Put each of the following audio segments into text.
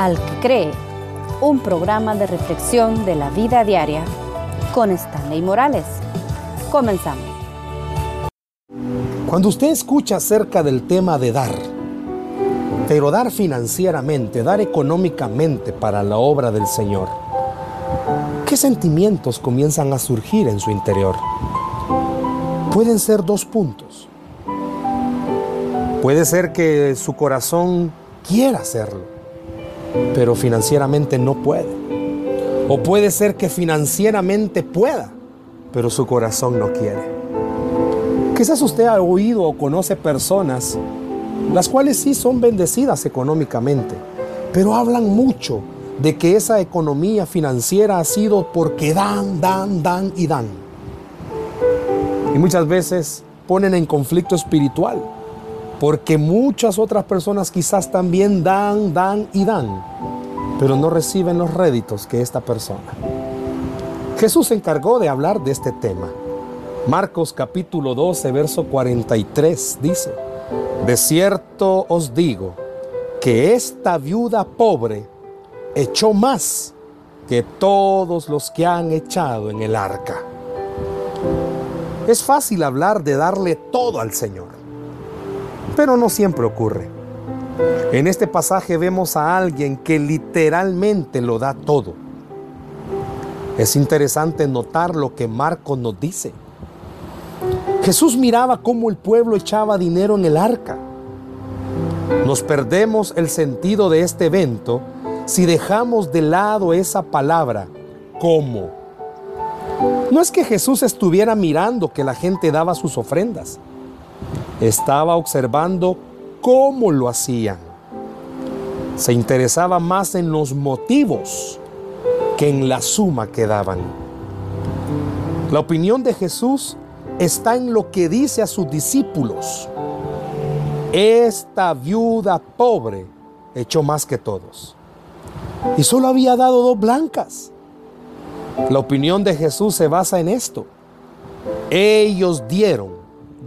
Al que cree, un programa de reflexión de la vida diaria con Stanley Morales. Comenzamos. Cuando usted escucha acerca del tema de dar, pero dar financieramente, dar económicamente para la obra del Señor, ¿qué sentimientos comienzan a surgir en su interior? Pueden ser dos puntos. Puede ser que su corazón quiera hacerlo, pero financieramente no puede. O puede ser que financieramente pueda, pero su corazón no quiere. Quizás usted ha oído o conoce personas las cuales sí son bendecidas económicamente, pero hablan mucho de que esa economía financiera ha sido porque dan, dan, dan y dan. Y muchas veces ponen en conflicto espiritual, porque muchas otras personas quizás también dan, dan y dan, pero no reciben los réditos que esta persona. Jesús se encargó de hablar de este tema. Marcos capítulo 12, verso 43 dice, de cierto os digo que esta viuda pobre echó más que todos los que han echado en el arca. Es fácil hablar de darle todo al Señor, pero no siempre ocurre. En este pasaje vemos a alguien que literalmente lo da todo. Es interesante notar lo que Marcos nos dice. Jesús miraba cómo el pueblo echaba dinero en el arca. Nos perdemos el sentido de este evento si dejamos de lado esa palabra, ¿cómo? No es que Jesús estuviera mirando que la gente daba sus ofrendas. Estaba observando cómo lo hacían. Se interesaba más en los motivos que en la suma que daban. La opinión de Jesús está en lo que dice a sus discípulos. Esta viuda pobre echó más que todos. Y solo había dado dos blancas. La opinión de Jesús se basa en esto. Ellos dieron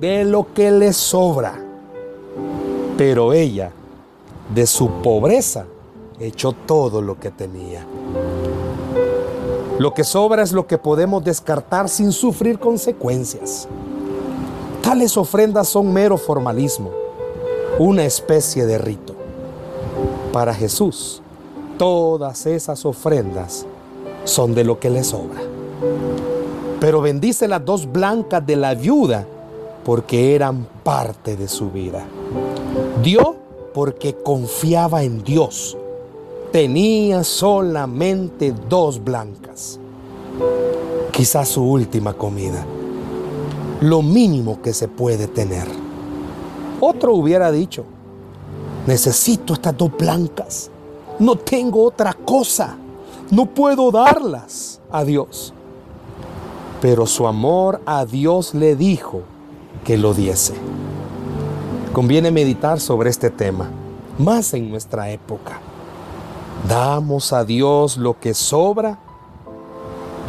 de lo que les sobra, pero ella de su pobreza echó todo lo que tenía. Lo que sobra es lo que podemos descartar sin sufrir consecuencias. Tales ofrendas son mero formalismo, una especie de rito. Para Jesús, todas esas ofrendas son de lo que le sobra. Pero bendice las dos blancas de la viuda porque eran parte de su vida. Dio porque confiaba en Dios tenía solamente dos blancas. Quizás su última comida. Lo mínimo que se puede tener. Otro hubiera dicho, necesito estas dos blancas. No tengo otra cosa. No puedo darlas a Dios. Pero su amor a Dios le dijo que lo diese. Conviene meditar sobre este tema, más en nuestra época. ¿Damos a Dios lo que sobra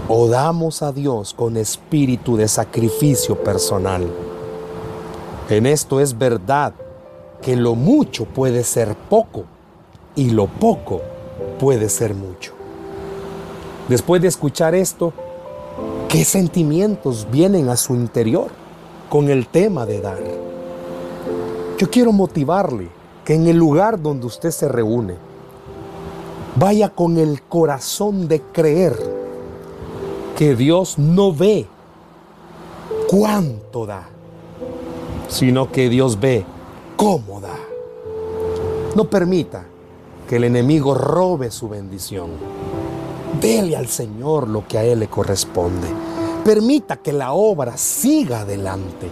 o damos a Dios con espíritu de sacrificio personal? En esto es verdad que lo mucho puede ser poco y lo poco puede ser mucho. Después de escuchar esto, ¿qué sentimientos vienen a su interior con el tema de dar? Yo quiero motivarle que en el lugar donde usted se reúne, Vaya con el corazón de creer que Dios no ve cuánto da, sino que Dios ve cómo da. No permita que el enemigo robe su bendición. Dele al Señor lo que a Él le corresponde. Permita que la obra siga adelante.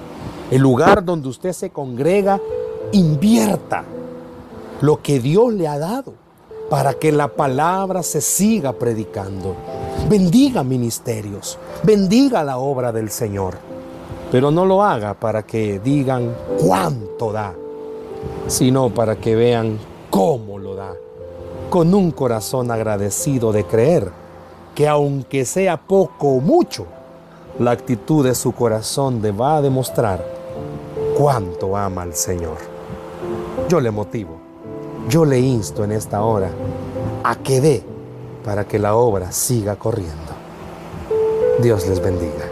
El lugar donde usted se congrega, invierta lo que Dios le ha dado para que la palabra se siga predicando. Bendiga ministerios, bendiga la obra del Señor, pero no lo haga para que digan cuánto da, sino para que vean cómo lo da, con un corazón agradecido de creer que aunque sea poco o mucho, la actitud de su corazón va a demostrar cuánto ama al Señor. Yo le motivo yo le insto en esta hora a que dé para que la obra siga corriendo. Dios les bendiga.